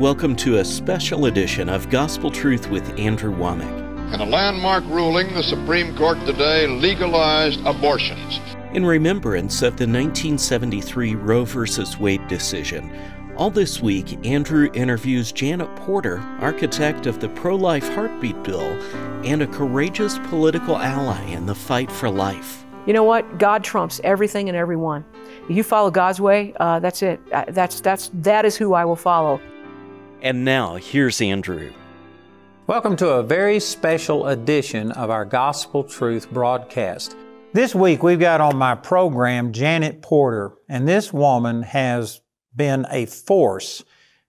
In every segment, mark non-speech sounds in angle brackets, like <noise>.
Welcome to a special edition of Gospel Truth with Andrew Wommack. In a landmark ruling, the Supreme Court today legalized abortions. In remembrance of the 1973 Roe v. Wade decision, all this week, Andrew interviews Janet Porter, architect of the pro life heartbeat bill and a courageous political ally in the fight for life. You know what? God trumps everything and everyone. If you follow God's way, uh, that's it. Uh, that's, that's, that is who I will follow. And now, here's Andrew. Welcome to a very special edition of our Gospel Truth broadcast. This week we've got on my program Janet Porter, and this woman has been a force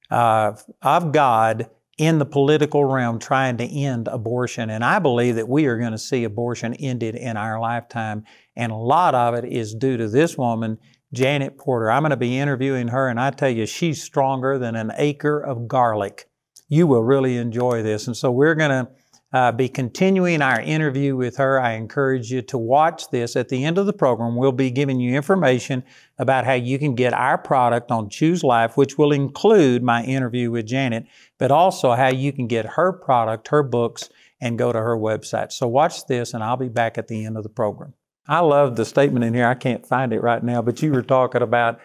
uh, of God in the political realm trying to end abortion. And I believe that we are going to see abortion ended in our lifetime. And a lot of it is due to this woman Janet Porter. I'm going to be interviewing her, and I tell you, she's stronger than an acre of garlic. You will really enjoy this. And so we're going to uh, be continuing our interview with her. I encourage you to watch this. At the end of the program, we'll be giving you information about how you can get our product on Choose Life, which will include my interview with Janet, but also how you can get her product, her books, and go to her website. So watch this, and I'll be back at the end of the program. I love the statement in here. I can't find it right now, but you were talking about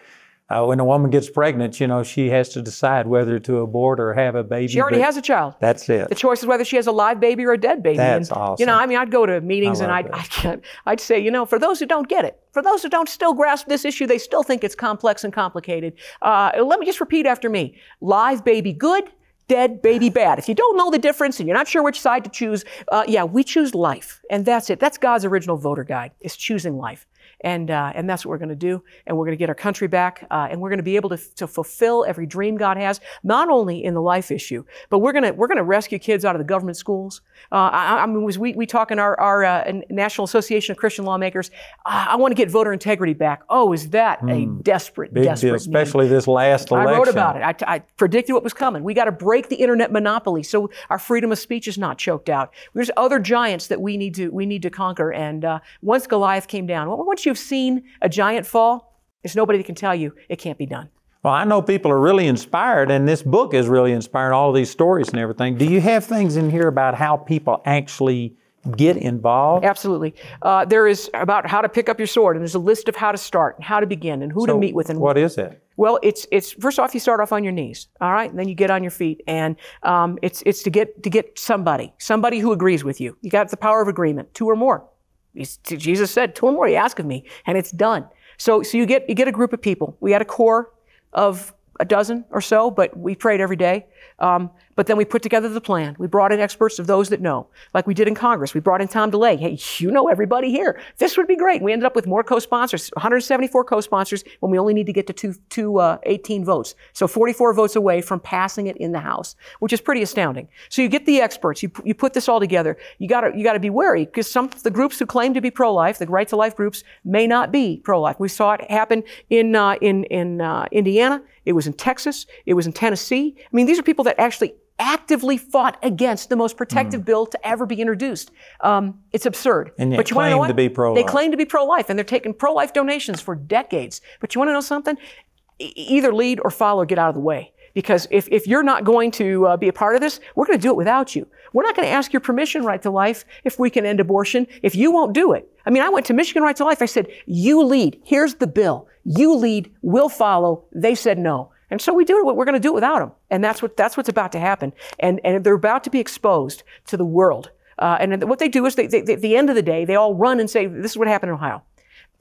uh, when a woman gets pregnant, you know, she has to decide whether to abort or have a baby. She already has a child. That's it. The choice is whether she has a live baby or a dead baby. That's and, awesome. You know, I mean, I'd go to meetings and I'd, I'd, I'd say, you know, for those who don't get it, for those who don't still grasp this issue, they still think it's complex and complicated. Uh, let me just repeat after me. Live baby good, dead baby bad. If you don't know the difference and you're not sure which side to choose, uh, yeah, we choose life. And that's it. That's God's original voter guide, is choosing life. And, uh, and that's what we're going to do. And we're going to get our country back. Uh, and we're going to be able to, to fulfill every dream God has, not only in the life issue, but we're going to, we're going to rescue kids out of the government schools. Uh, I, I, mean, was we, we talk in our, our uh, National Association of Christian Lawmakers, I want to get voter integrity back. Oh, is that mm. a hmm. desperate, Big desperate deal, especially need. this last election. I wrote about it. I, I predicted what was coming. We got to break the internet monopoly so our freedom of speech is not choked out. There's other giants that we need to, we need to conquer. And uh, once Goliath came down, once you've seen a giant fall, there's nobody that can tell you it can't be done. Well, I know people are really inspired, and this book is really inspired, all these stories and everything. Do you have things in here about how people actually get involved? Absolutely. Uh, there is about how to pick up your sword, and there's a list of how to start, and how to begin, and who so to meet with. And what is it? Well, it's it's first off you start off on your knees, all right, and then you get on your feet, and um, it's it's to get to get somebody, somebody who agrees with you. You got the power of agreement, two or more. Jesus said, two or more you ask of me, and it's done. So, so you get, you get a group of people. We had a core of a dozen or so, but we prayed every day. Um, but then we put together the plan. We brought in experts of those that know, like we did in Congress. We brought in Tom DeLay. Hey, you know everybody here. This would be great. We ended up with more co-sponsors, 174 co-sponsors, when we only need to get to two, two uh, 18 votes. So 44 votes away from passing it in the House, which is pretty astounding. So you get the experts. You, you put this all together. You got to you got to be wary because some the groups who claim to be pro-life, the right to life groups, may not be pro-life. We saw it happen in uh, in in uh, Indiana. It was in Texas. It was in Tennessee. I mean, these are people that actually actively fought against the most protective mm. bill to ever be introduced. Um, it's absurd. And but you claim know what? to be pro-life. They claim to be pro-life, and they're taking pro-life donations for decades. But you want to know something? E- either lead or follow or get out of the way. Because if, if you're not going to uh, be a part of this, we're going to do it without you. We're not going to ask your permission right to life if we can end abortion, if you won't do it. I mean, I went to Michigan Right to Life. I said, you lead. Here's the bill. You lead. We'll follow. They said no. And so we do it. We're going to do it without them. And that's what, that's what's about to happen. And, and they're about to be exposed to the world. Uh, and what they do is they, they, at the end of the day, they all run and say, this is what happened in Ohio.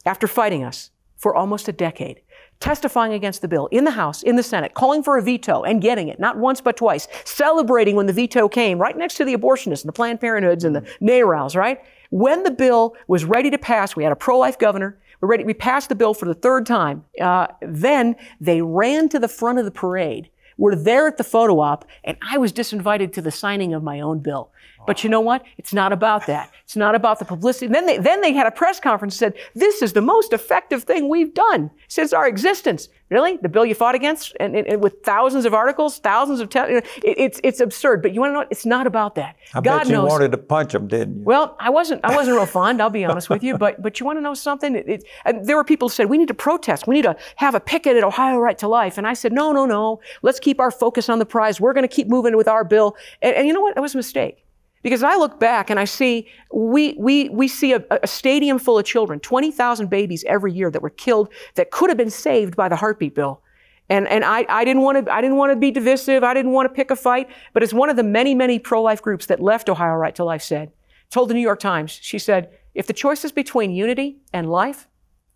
After fighting us for almost a decade, testifying against the bill in the House, in the Senate, calling for a veto and getting it, not once but twice, celebrating when the veto came right next to the abortionists and the Planned Parenthoods and the NARALs, right? When the bill was ready to pass, we had a pro-life governor we're ready. We passed the bill for the third time. Uh, then they ran to the front of the parade. We're there at the photo op, and I was disinvited to the signing of my own bill. But you know what? It's not about that. It's not about the publicity. Then they, then they had a press conference and said, this is the most effective thing we've done since our existence. Really? The bill you fought against and, and, and with thousands of articles, thousands of, te- it, it's, it's absurd. But you want to know what? It's not about that. I God bet you knows. wanted to punch them, didn't you? Well, I wasn't. I wasn't real fond. I'll be honest with you. But but you want to know something? It, it, and there were people who said we need to protest. We need to have a picket at Ohio Right to Life. And I said no, no, no. Let's keep our focus on the prize. We're going to keep moving with our bill. And, and you know what? It was a mistake. Because I look back and I see we we we see a, a stadium full of children, twenty thousand babies every year that were killed that could have been saved by the heartbeat bill. And, and I, I didn't want to, I didn't want to be divisive. I didn't want to pick a fight. But as one of the many, many pro-life groups that left Ohio Right to Life said, told the New York Times, she said, if the choice is between unity and life,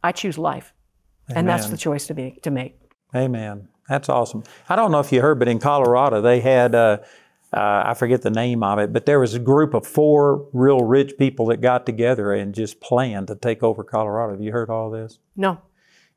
I choose life. And that's the choice to, be, to make. Amen. That's awesome. I don't know if you heard, but in Colorado, they had, uh, uh, I forget the name of it, but there was a group of four real rich people that got together and just planned to take over Colorado. Have you heard all this? No.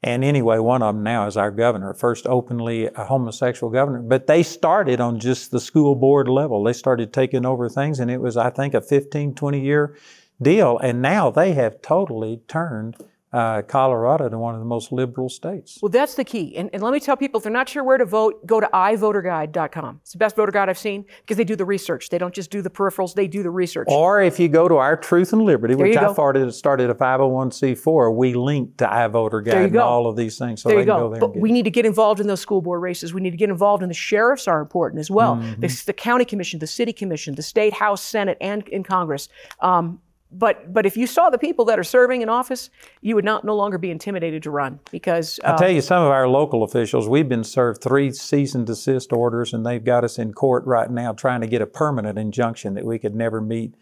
And anyway, one of them now is our governor, first openly a homosexual governor. But they started on just the school board level. They started taking over things, and it was, I think, a 15, 20 year deal. And now they have totally turned uh, Colorado to one of the most liberal states. Well, that's the key. And, and let me tell people, if they're not sure where to vote, go to ivoterguide.com. It's the best voter guide I've seen because they do the research. They don't just do the peripherals, they do the research. Or if you go to our Truth and Liberty, which I started, started a 501c4, we link to iVoter Guide you and all of these things. So there they you can go. go there but we need to get involved in those school board races. We need to get involved in the sheriffs are important as well. Mm-hmm. The, the county commission, the city commission, the state, house, senate, and in Congress. Um, but but if you saw the people that are serving in office, you would not no longer be intimidated to run because I'll uh, tell you, some of our local officials, we've been served three cease and desist orders, and they've got us in court right now trying to get a permanent injunction that we could never meet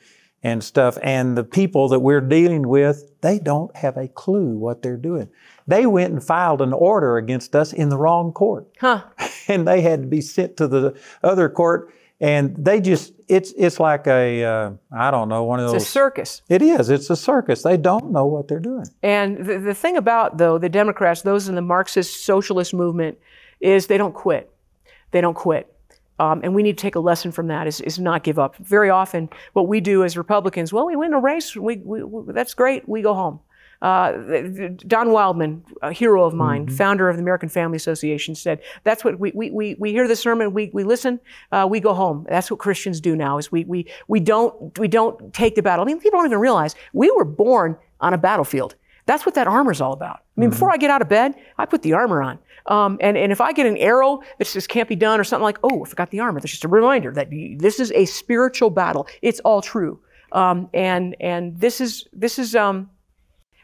and stuff. And the people that we're dealing with, they don't have a clue what they're doing. They went and filed an order against us in the wrong court. huh? <laughs> and they had to be sent to the other court. And they just, it's, it's like a, uh, I don't know, one of those. It's a circus. It is. It's a circus. They don't know what they're doing. And the, the thing about, though, the Democrats, those in the Marxist socialist movement, is they don't quit. They don't quit. Um, and we need to take a lesson from that is, is not give up. Very often, what we do as Republicans, well, we win a race, we, we, we- that's great, we go home. Uh, Don Wildmon, a hero of mine, founder of the American Family Association, said, "That's what we we, we, we hear the sermon, we, we listen, uh, we go home. That's what Christians do now. Is we we we don't we don't take the battle. I mean, people don't even realize we were born on a battlefield. That's what that armor's all about. I mean, before I get out of bed, I put the armor on. Um, and, and if I get an arrow that just can't be done or something like, oh, I forgot the armor, that's just a reminder that this is a spiritual battle. It's all true. Um, and and this is this is um,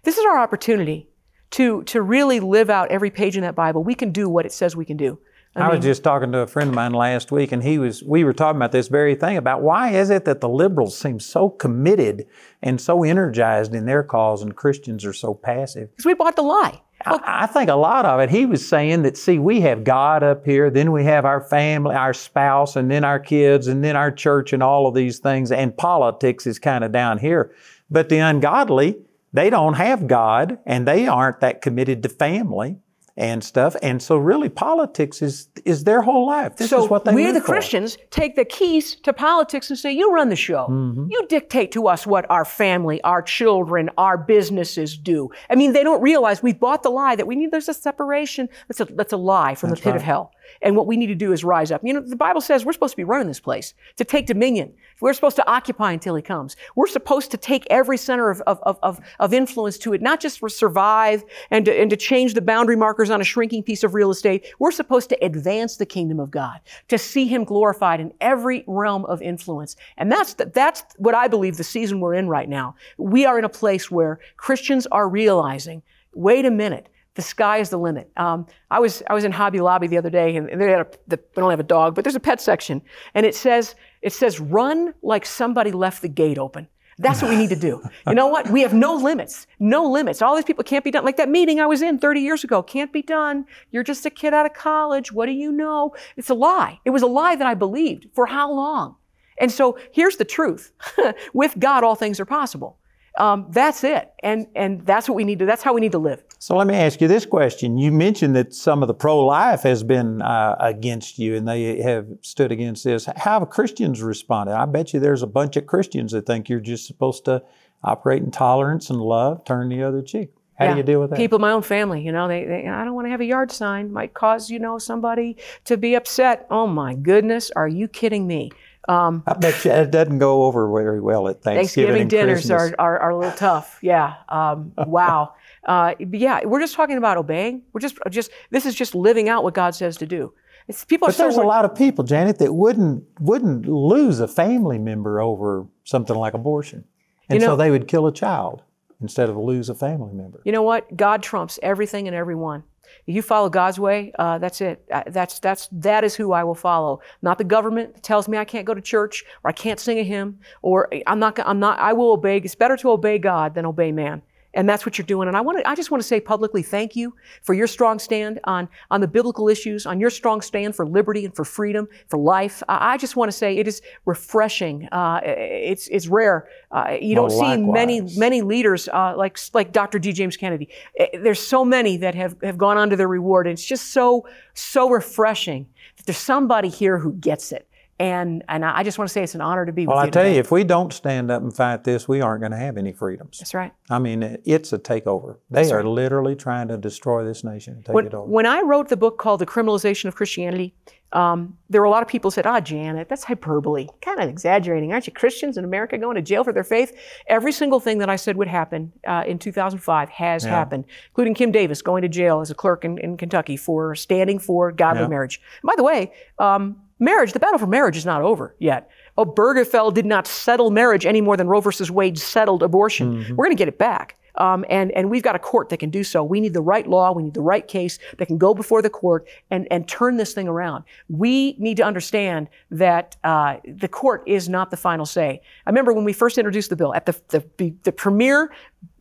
this is our opportunity to to really live out every page in that Bible. We can do what it says we can do. I, was just talking to a friend of mine last week, and he was. We were talking about this very thing about why is it that the liberals seem so committed and so energized in their cause, and Christians are so passive. Because we bought the lie. I, I think a lot of it. He was saying that. See, we have God up here, then we have our family, our spouse, and then our kids, and then our church, and all of these things. And politics is kind of down here. But the ungodly, they don't have God, and they aren't that committed to family and stuff. And so, really, politics is is their whole life. This so is what they we, the for. Christians, take the keys to politics and say, "You run the show. Mm-hmm. You dictate to us what our family, our children, our businesses do." I mean, they don't realize we've bought the lie that we need. There's a separation. That's a that's a lie from the pit of hell. And what we need to do is rise up. You know, the Bible says we're supposed to be running this place to take dominion. We're supposed to occupy until He comes. We're supposed to take every center of of of, of, influence to it, not just for survive and to, and to change the boundary markers on a shrinking piece of real estate. We're supposed to advance the kingdom of God, to see Him glorified in every realm of influence. And that's, the, that's what I believe the season we're in right now. We are in a place where Christians are realizing, wait a minute, the sky is the limit. Um, I was I was in Hobby Lobby the other day, and they had a, the, they don't have a dog, but there's a pet section, and it says it says run like somebody left the gate open. That's what we need to do. You know what? We have no limits. No limits. All these people can't be done. Like that meeting I was in 30 years ago. Can't be done. You're just a kid out of college. What do you know? It's a lie. It was a lie that I believed. For how long? And so here's the truth. <laughs> With God, all things are possible. Um, that's it, and and that's what we need to. That's how we need to live. So let me ask you this question. You mentioned that some of the pro-life has been uh, against you, and they have stood against this. How have Christians responded? I bet you there's a bunch of Christians that think you're just supposed to operate in tolerance and love, turn the other cheek. How Yeah. do you deal with that? People, in my own family, you know, they, they I don't want to have a yard sign. Might cause you know somebody to be upset. Oh my goodness, are you kidding me? Um, I bet you it doesn't go over very well at Thanksgiving, Thanksgiving dinners are, are, are a little tough. Yeah. Um, <laughs> wow. Uh, yeah, we're just talking about obeying. We're just just this is just living out what God says to do. It's, people are But so there's a lot of people, Janet, that wouldn't wouldn't lose a family member over something like abortion, and You know- so they would kill a child instead of lose a family member. You know what? God trumps everything and everyone. You follow God's way, uh, that's it. Uh, that's that's that is who I will follow. Not the government that tells me I can't go to church or I can't sing a hymn or I'm not. I'm not. I will obey. It's better to obey God than obey man. And that's what you're doing. And I want to, I just want to say publicly thank you for your strong stand on, on the biblical issues, on your strong stand for liberty and for freedom, for life. I, I just want to say it is refreshing. Uh, it's, it's rare. Uh, you Well, don't see many, likewise. many leaders uh, like, like Dr. D. James Kennedy. There's so many that have, have gone on to their reward. And it's just so, so refreshing that there's somebody here who gets it. And, and I just want to say it's an honor to be Well, with I you. tell you, if we don't stand up and fight this, we aren't going to have any freedoms. That's right. I mean, it's a takeover. They are literally trying to destroy this nation and take when, it over. when I wrote the book called The Criminalization of Christianity, um, there were a lot of people who said, ah, Janet, that's hyperbole. Kind of exaggerating. Aren't you Christians in America going to jail for their faith? Every single thing that I said would happen uh, in 2005 has happened, including Kim Davis going to jail as a clerk in, in Kentucky for standing for godly Yeah. marriage. by the way, um, marriage, the battle for marriage is not over yet. Obergefell did not settle marriage any more than Roe versus Wade settled abortion. Mm-hmm. We're going to get it back. Um, and, and we've got a court that can do so. We need the right law. We need the right case that can go before the court and, and turn this thing around. We need to understand that uh, the court is not the final say. I remember when we first introduced the bill at the, the, the premier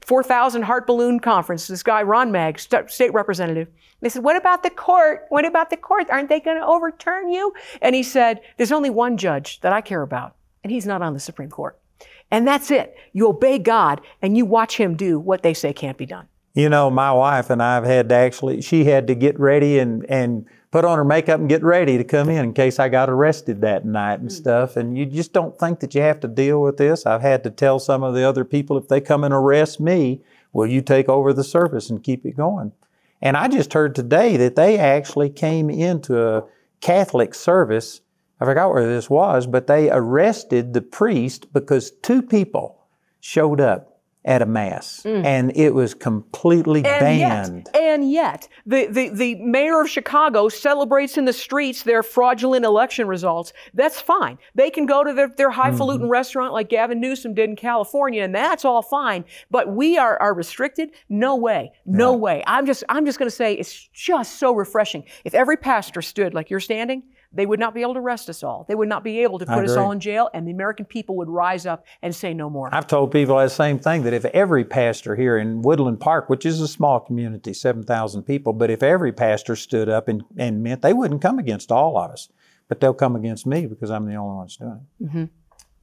4,000 heart balloon conference, this guy, Ron Maag, st- state representative, they said, What about the court? What about the court? Aren't they going to overturn you? And he said, There's only one judge that I care about, and he's not on the Supreme Court. And that's it. You obey God and you watch him do what they say can't be done. You know, my wife and I've had to actually, she had to get ready and, and put on her makeup and get ready to come in in case I got arrested that night and hmm. stuff. And you just don't think that you have to deal with this. I've had to tell some of the other people if they come and arrest me, will you take over the service and keep it going? And I just heard today that they actually came into a Catholic service. I forgot where this was, but they arrested the priest because two people showed up at a mass and it was completely Mm. And banned. yet, and yet, the, the, the mayor of Chicago celebrates in the streets their fraudulent election results. That's fine. They can go to their, their highfalutin Mm-hmm. restaurant like Gavin Newsom did in California, and that's all fine. But we are, are restricted? No way. No way. I'm just, I'm just going to say it's just so refreshing. If every pastor stood like you're standing, they would not be able to arrest us all. They would not be able to put us all in jail, and the American people would rise up and say no more. I've told people the same thing that if every pastor here in Woodland Park, which is a small community, 7,000 people, but if every pastor stood up and, and meant they wouldn't come against all of us, but they'll come against me because I'm the only one that's doing it. Mm-hmm.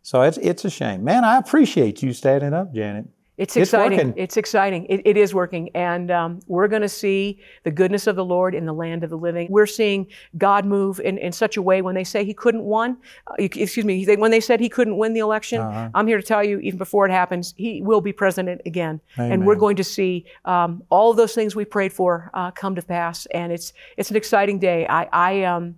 So it's, it's a shame. Man, I appreciate you standing up, Janet. It's It's exciting. working. It's exciting. It, it is working. And um, we're going to see the goodness of the Lord in the land of the living. We're seeing God move in, in such a way when they say he couldn't won, uh, excuse me, when they said he couldn't win the election, Uh-huh. I'm here to tell you, even before it happens, he will be president again. And we're going to see um, all those things we prayed for uh, come to pass. And it's, it's an exciting day. I, I, um,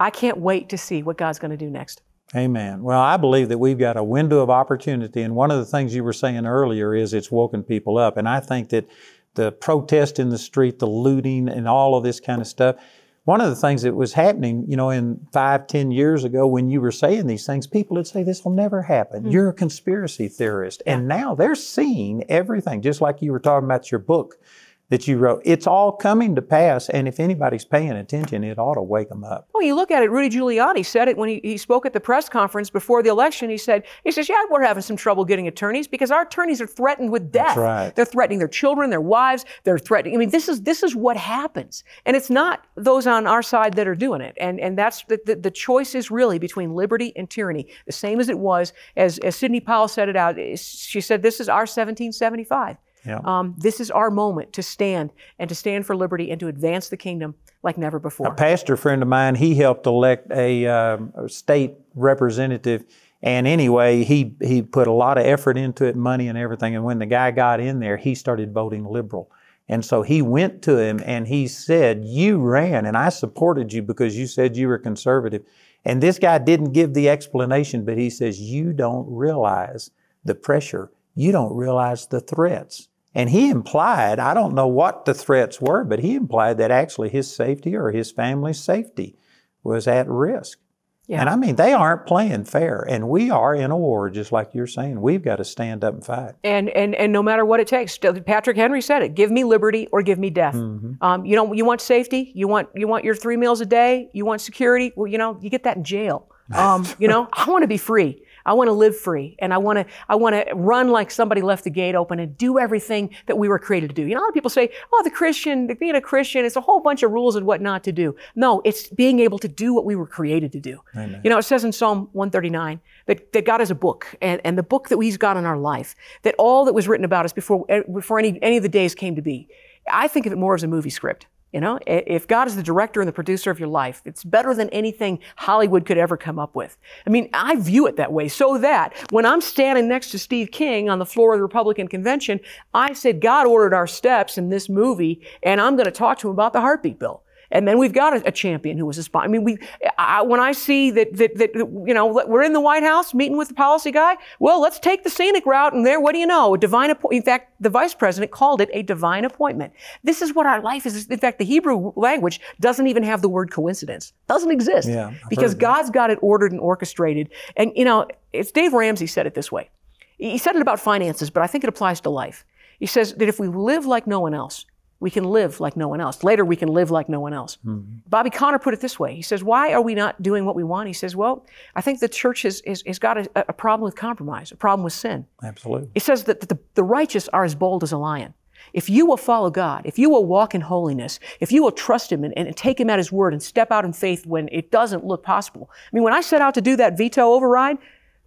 I can't wait to see what God's going to do next. Amen. Well, I believe that we've got a window of opportunity. And one of the things you were saying earlier is it's woken people up. And I think that the protest in the street, the looting, and all of this kind of stuff, one of the things that was happening, you know, in five, ten years ago when you were saying these things, people would say, This will never happen. Mm. You're a conspiracy theorist. And now they're seeing everything, just like you were talking about your book. That you wrote. It's all coming to pass, and if anybody's paying attention, it ought to wake them up. Well, you look at it. Rudy Giuliani said it when he, he spoke at the press conference before the election. He said, he says, yeah, we're having some trouble getting attorneys because our attorneys are threatened with death. That's right. They're threatening their children, their wives. They're threatening. I mean, this is this is what happens, and it's not those on our side that are doing it. And and that's the the, the choice is really between liberty and tyranny, the same as it was as as Sidney Powell said it out. She said, this is our 1775. Yeah. Um, this is our moment to stand and to stand for liberty and to advance the kingdom like never before. A pastor friend of mine, he helped elect a, um, a state representative, and anyway, he he put a lot of effort into it, money and everything. And when the guy got in there, he started voting liberal. And so he went to him and he said, You ran and I supported you because you said you were conservative. And this guy didn't give the explanation, but he says, You don't realize the pressure. You don't realize the threats. And he implied, I don't know what the threats were, but he implied that actually his safety or his family's safety was at risk. Yeah. And I mean, they aren't playing fair. And we are in a war, just like you're saying. We've got to stand up and fight. And, and, and no matter what it takes, Patrick Henry said it: "Give me liberty or give me death." Mm-hmm. Um, you know, you want safety, you want you want your three meals a day, you want security. Well, you know, you get that in jail. <laughs> Um, you know, I want to be free. I want to live free and I want to, I want to run like somebody left the gate open and do everything that we were created to do. You know, a lot of people say, oh, the Christian, being a Christian, it's a whole bunch of rules and what not to do. No, it's being able to do what we were created to do. Amen. You know, it says in Psalm 139 that, that God is a book and, and the book that He's got in our life, that all that was written about us before, eh, before any, any of the days came to be. I think of it more as a movie script. You know, if God is the director and the producer of your life, it's better than anything Hollywood could ever come up with. I mean, I view it that way so that when I'm standing next to Steve King on the floor of the Republican convention, I said, God ordered our steps in this movie and I'm going to talk to him about the heartbeat bill. And then we've got a, a champion who was a spy. I mean, we, I, when I see that, that, that, you know, we're in the White House meeting with the policy guy, well, let's take the scenic route and there, what do you know? A divine appointment. In fact, the vice president called it a divine appointment. This is what our life is. In fact, the Hebrew language doesn't even have the word coincidence. Doesn't exist. Yeah, I've because. God's got it ordered and orchestrated. And, you know, it's Dave Ramsey said it this way. He said it about finances, but I think it applies to life. He says that if we live like no one else, we can live like no one else. Later, we can live like no one else. Mm-hmm. Bobby Conner put it this way. He says, Why are we not doing what we want? He says, Well, I think the church has, has, has got a, a problem with compromise, a problem with sin. Absolutely. He says that the, the righteous are as bold as a lion. If you will follow God, if you will walk in holiness, if you will trust Him and, and take Him at His word and step out in faith when it doesn't look possible. I mean, when I set out to do that veto override,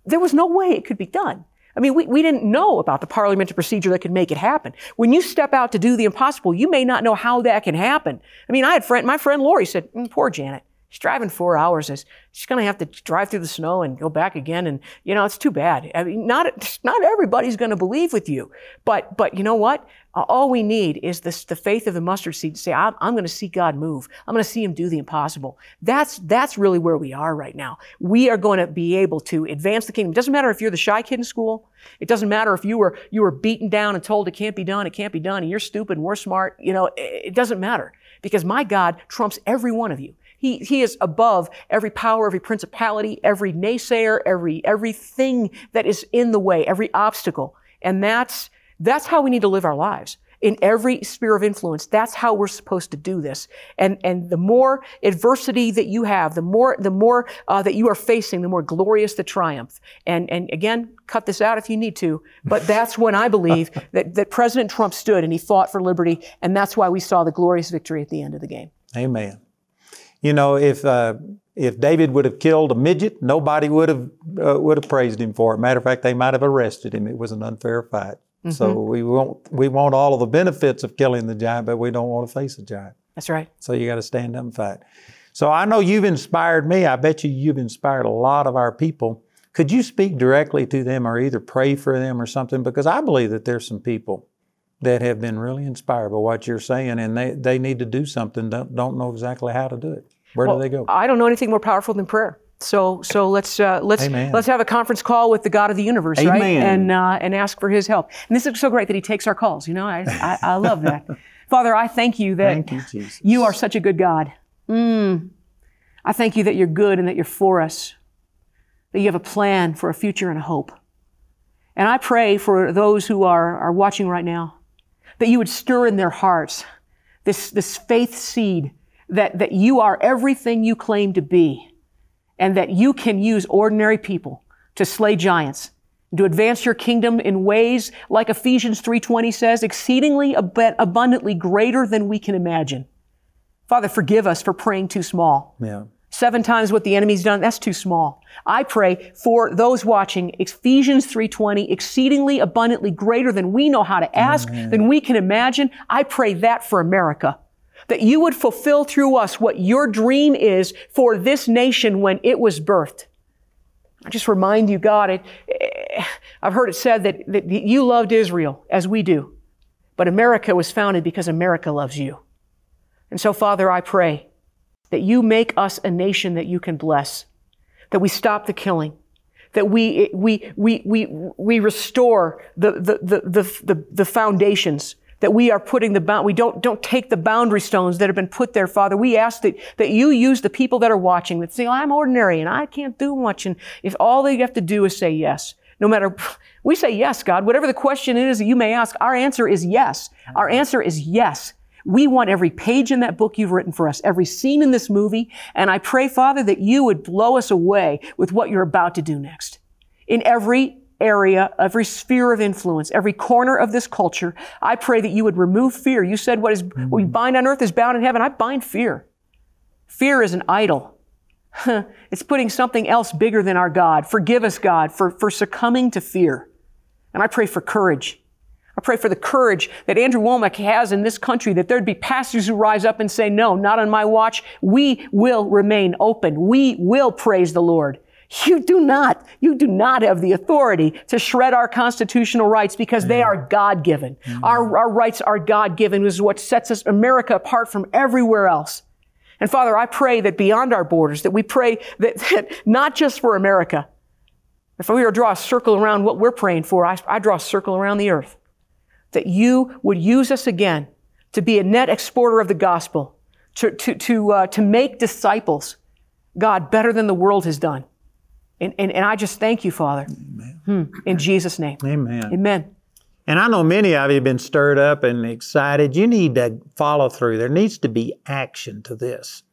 there was no way it could be done. I mean, we, we didn't know about the parliamentary procedure that could make it happen. When you step out to do the impossible, you may not know how that can happen. I mean, I had friend, my friend Lori said, mm, poor Janet. She's driving four hours. She's going to have to drive through the snow and go back again. And, you know, it's too bad. I mean, not, <laughs> not everybody's going to believe with you. But, but you know what? All we need is this, the faith of the mustard seed to say, I'm, I'm going to see God move. I'm going to see Him do the impossible. That's, that's really where we are right now. We are going to be able to advance the kingdom. It doesn't matter if you're the shy kid in school. It doesn't matter if you were, you were beaten down and told it can't be done, it can't be done, and you're stupid and we're smart. You know, it, it doesn't matter because my God trumps every one of you. He, he is above every power, every principality, every naysayer, every, everything that is in the way, every obstacle. And that's, that's how we need to live our lives. In every sphere of influence, that's how we're supposed to do this. And, and the more adversity that you have, the more, the more uh, that you are facing, the more glorious the triumph. And, and again, cut this out if you need to, but that's when I believe <laughs> that, that President Trump stood and he fought for liberty. And that's why we saw the glorious victory at the end of the game. Amen. You know, if uh, if David would have killed a midget, nobody would have uh, would have praised him for it. Matter of fact, they might have arrested him. It was an unfair fight. So we want we want all of the benefits of killing the giant, but we don't want to face a giant. That's right. So you got to stand up and fight. So I know you've inspired me. I bet you you've inspired a lot of our people. Could you speak directly to them or either pray for them or something? Because I believe that there's some people that have been really inspired by what you're saying and they, they need to do something, don't, don't know exactly how to do it. Where Well, do they go? I don't know anything more powerful than prayer. So, so let's uh, let's Amen. let's have a conference call with the God of the universe, right? And uh, and ask for His help. And this is so great that He takes our calls. You know, I I, I love that. <laughs> Father, I thank you that Thank you, you are such a good God. Mm. I thank you that you're good and that you're for us. That you have a plan for a future and a hope. And I pray for those who are are watching right now. That you would stir in their hearts this, this faith seed that, that you are everything you claim to be and that you can use ordinary people to slay giants to advance your kingdom in ways like Ephesians 3:20 says exceedingly ab- abundantly greater than we can imagine. Father, forgive us for praying too small. Yeah. Seven times what the enemy's done, that's too small. I pray for those watching Ephesians 3:20 exceedingly abundantly greater than we know how to ask, than we can imagine. I pray that for America. That you would fulfill through us what your dream is for this nation when it was birthed. I just remind you, God, it, eh, I've heard it said that, that you loved Israel as we do, but America was founded because America loves you. And so, Father, I pray that you make us a nation that you can bless, that we stop the killing, that we, we, we, we, we restore the, the, the, the, the, the foundations that we are putting the bound, we don't, don't take the boundary stones that have been put there, Father. We ask that, that you use the people that are watching that say, oh, I'm ordinary and I can't do much. And if all they have to do is say yes, no matter, we say yes, God, whatever the question is that you may ask, our answer is yes. Our answer is yes. We want every page in that book you've written for us, every scene in this movie. And I pray, Father, that you would blow us away with what you're about to do next. In every area, every sphere of influence, every corner of this culture, I pray that you would remove fear. You said what is what we mm. bind on earth is bound in heaven. I bind fear. Fear is an idol. <laughs> it's putting something else bigger than our God. Forgive us, God, for, for succumbing to fear. And I pray for courage. I pray for the courage that Andrew Wommack has in this country, that there'd be pastors who rise up and say, no, not on my watch. We will remain open. We will praise the Lord. You do not, you do not have the authority to shred our constitutional rights because they are God given. Mm. Our, our rights are God given, is what sets us, America apart from everywhere else. And Father, I pray that beyond our borders, that we pray that, <laughs> that not just for America, if we were to draw a circle around what we're praying for, I, I draw a circle around the earth. That you would use us again to be a net exporter of the gospel, to, to, to, uh, to make disciples, God, better than the world has done. And, and, and I just thank you, Father. Hmm. In Jesus' name. Amen. Amen. And I know many of you have been stirred up and excited. You need to follow through. There needs to be action to this.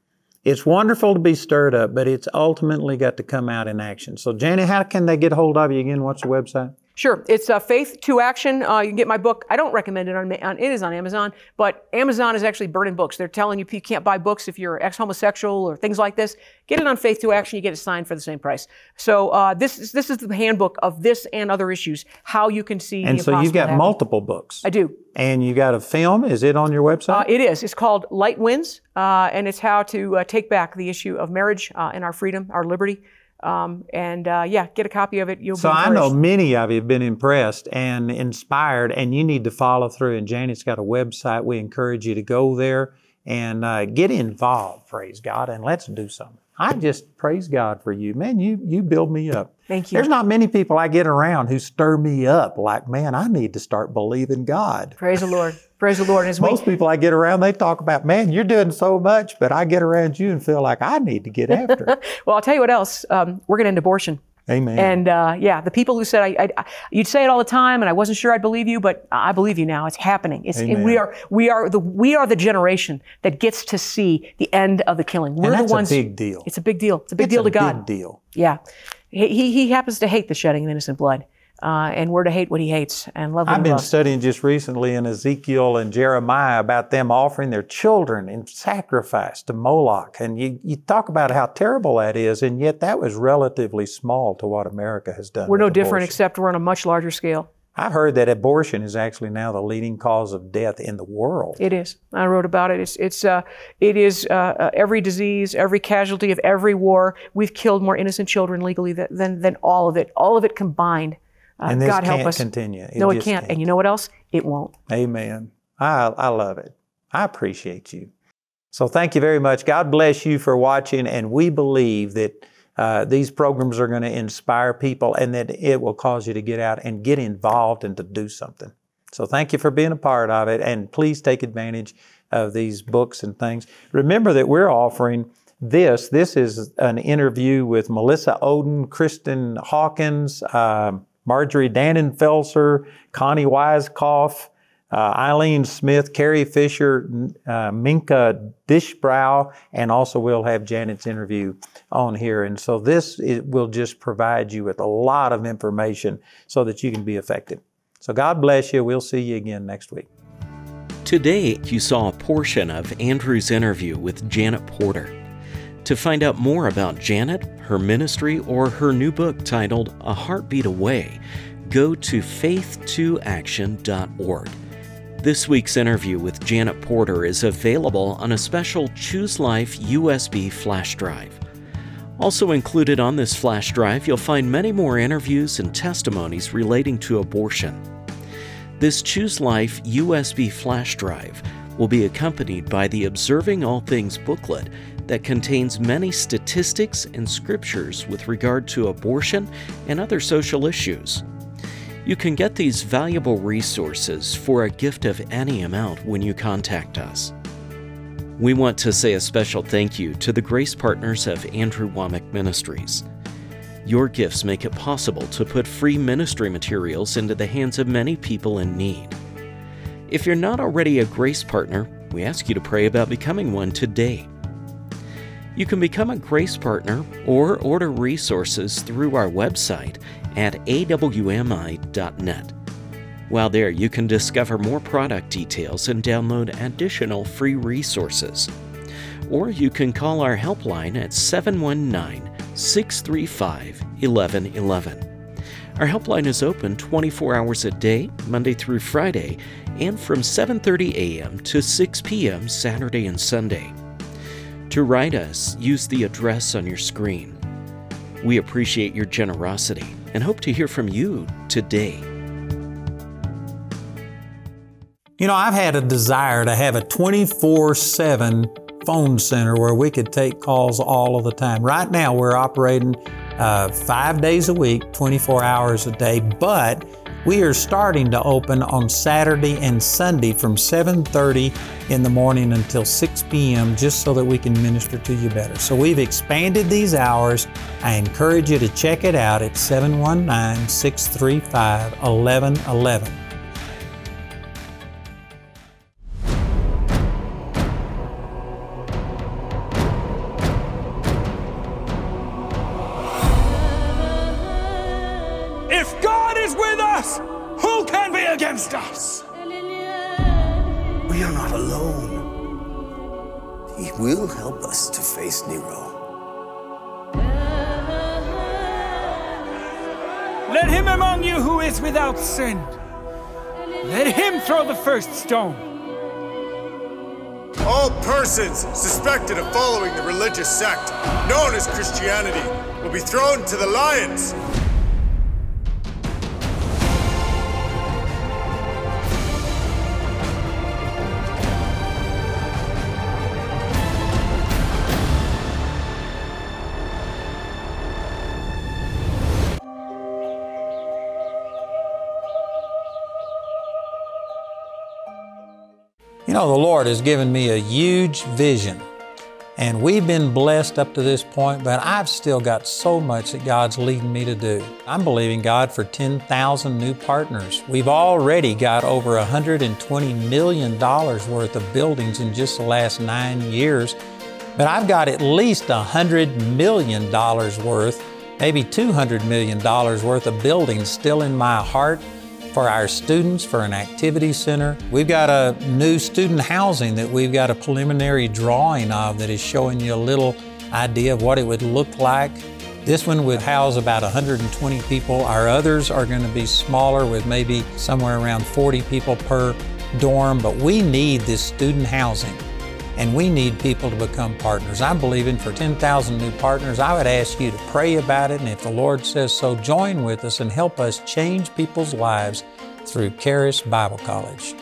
It's wonderful to be stirred up, but it's ultimately got to come out in action. So, Janet, how can they get hold of you again? What's the website? Sure, it's uh, Faith2Action. Uh, you can get my book. I don't recommend it on, on it is on Amazon, but Amazon is actually burning books. They're telling you you can't buy books if you're ex-homosexual or things like this. Get it on Faith2Action. You get it signed for the same price. So uh, this is this is the handbook of this and other issues. How you can see. And so you've got happen. multiple books. I do. And you got a film. Is it on your website? Uh, it is. It's called Light Wins, uh, and it's how to uh, take back the issue of marriage uh, and our freedom, our liberty. Um, and uh, yeah, get a copy of it. You'll So I know many of you have been impressed and inspired, and you need to follow through. And Janet's got a website. We encourage you to go there and uh, get involved. Praise God, and let's do something. I just praise God for you, man. You you build me up. Thank you. There's not many people I get around who stir me up like, man, I need to start believing God. Praise the Lord. Praise the Lord. As we Most people I get around, they talk about, man, you're doing so much, but I get around you and feel like I need to get after it. <laughs> well, I'll tell you what else. Um, we're going to end abortion. Amen. And uh, yeah, the people who said I, I, I- you'd say it all the time, and I wasn't sure I'd believe you, but I believe you now. It's happening. It's, we are we are the we are the generation that gets to see the end of the killing. We're the ones. a big deal. it's a big deal. It's a big It's deal a to God. Big deal. Yeah, he, he he happens to hate the shedding of innocent blood, uh, and we're to hate what he hates and love what I've been loves. studying just recently in Ezekiel and Jeremiah about them offering their children in sacrifice to Moloch. And you, you talk about how terrible that is, and yet that was relatively small to what America has done. We're no with different, abortion. except we're on a much larger scale. I've heard that abortion is actually now the leading cause of death in the world. It is. I wrote about it. It's it's uh, it is uh, uh, every disease, every casualty of every war. We've killed more innocent children legally than than, than all of it. All of it combined. Uh, and this God help can't us. continue. no, it just can't. And you know what else? It won't. Amen. I, I love it. I appreciate you. So thank you very much. God bless you for watching, and we believe that uh, these programs are going to inspire people and that it will cause you to get out and get involved and to do something. So thank you for being a part of it, and please take advantage of these books and things. Remember that we're offering this. This is an interview with Melissa Ohden, Kristan Hawkins, um, Marjorie Dannenfelser, Connie Weiskopf, uh, Eileen Smith, Carrie Fisher, uh, Minka Dishbrow, and also we'll have Janet's interview on here. And so this it will just provide you with a lot of information so that you can be effective. So God bless you. We'll see you again next week. Today, you saw a portion of Andrew's interview with Janet Porter. To find out more about Janet, her ministry, or her new book titled A Heartbeat Away, go to faith2action.org. This week's interview with Janet Porter is available on a special Choose Life USB flash drive. Also included on this flash drive, you'll find many more interviews and testimonies relating to abortion. This Choose Life USB flash drive will be accompanied by the Observing All Things booklet that contains many statistics and scriptures with regard to abortion and other social issues. You can get these valuable resources for a gift of any amount when you contact us. We want to say a special thank you to the grace partners of Andrew Wommack Ministries. Your gifts make it possible to put free ministry materials into the hands of many people in need. If you're not already a grace partner, we ask you to pray about becoming one today. You can become a Grace Partner or order resources through our website at awmi.net. While there, you can discover more product details and download additional free resources. Or you can call our helpline at 719 635 1111. Our helpline is open 24 hours a day, Monday through Friday, and from 7:30 a.m. to 6 p.m. Saturday and Sunday. To write us, use the address on your screen. We appreciate your generosity and hope to hear from you today. You know, I've had a desire to have a 24 7 phone center where we could take calls all of the time. Right now, we're operating uh, five days a week, 24 hours a day, but we are starting to open on Saturday and Sunday from 7:30 in the morning until 6 p.m. just so that we can minister to you better. So we've expanded these hours. I encourage you to check it out at 719-635-1111. Will help us to face Nero. Let him among you who is without sin. Let him throw the first stone. All persons suspected of following the religious sect known as Christianity will be thrown to the lions. Know, the Lord has given me a huge vision, and we've been blessed up to this point, but I've still got so much that God's leading me to do. I'm believing God for 10,000 new partners. We've already got over $120 million worth of buildings in just the last nine years, but I've got at least $100 million worth, maybe $200 million worth of buildings still in my heart for our students for an activity center. We've got a new student housing that we've got a preliminary drawing of that is showing you a little idea of what it would look like. This one would house about 120 people. Our others are going to be smaller with maybe somewhere around 40 people per dorm, but we need this student housing and we need people to become partners. I'm believing for 10,000 new partners. I would ask you to pray about it, and if the Lord says so, join with us and help us change people's lives through Charis Bible College.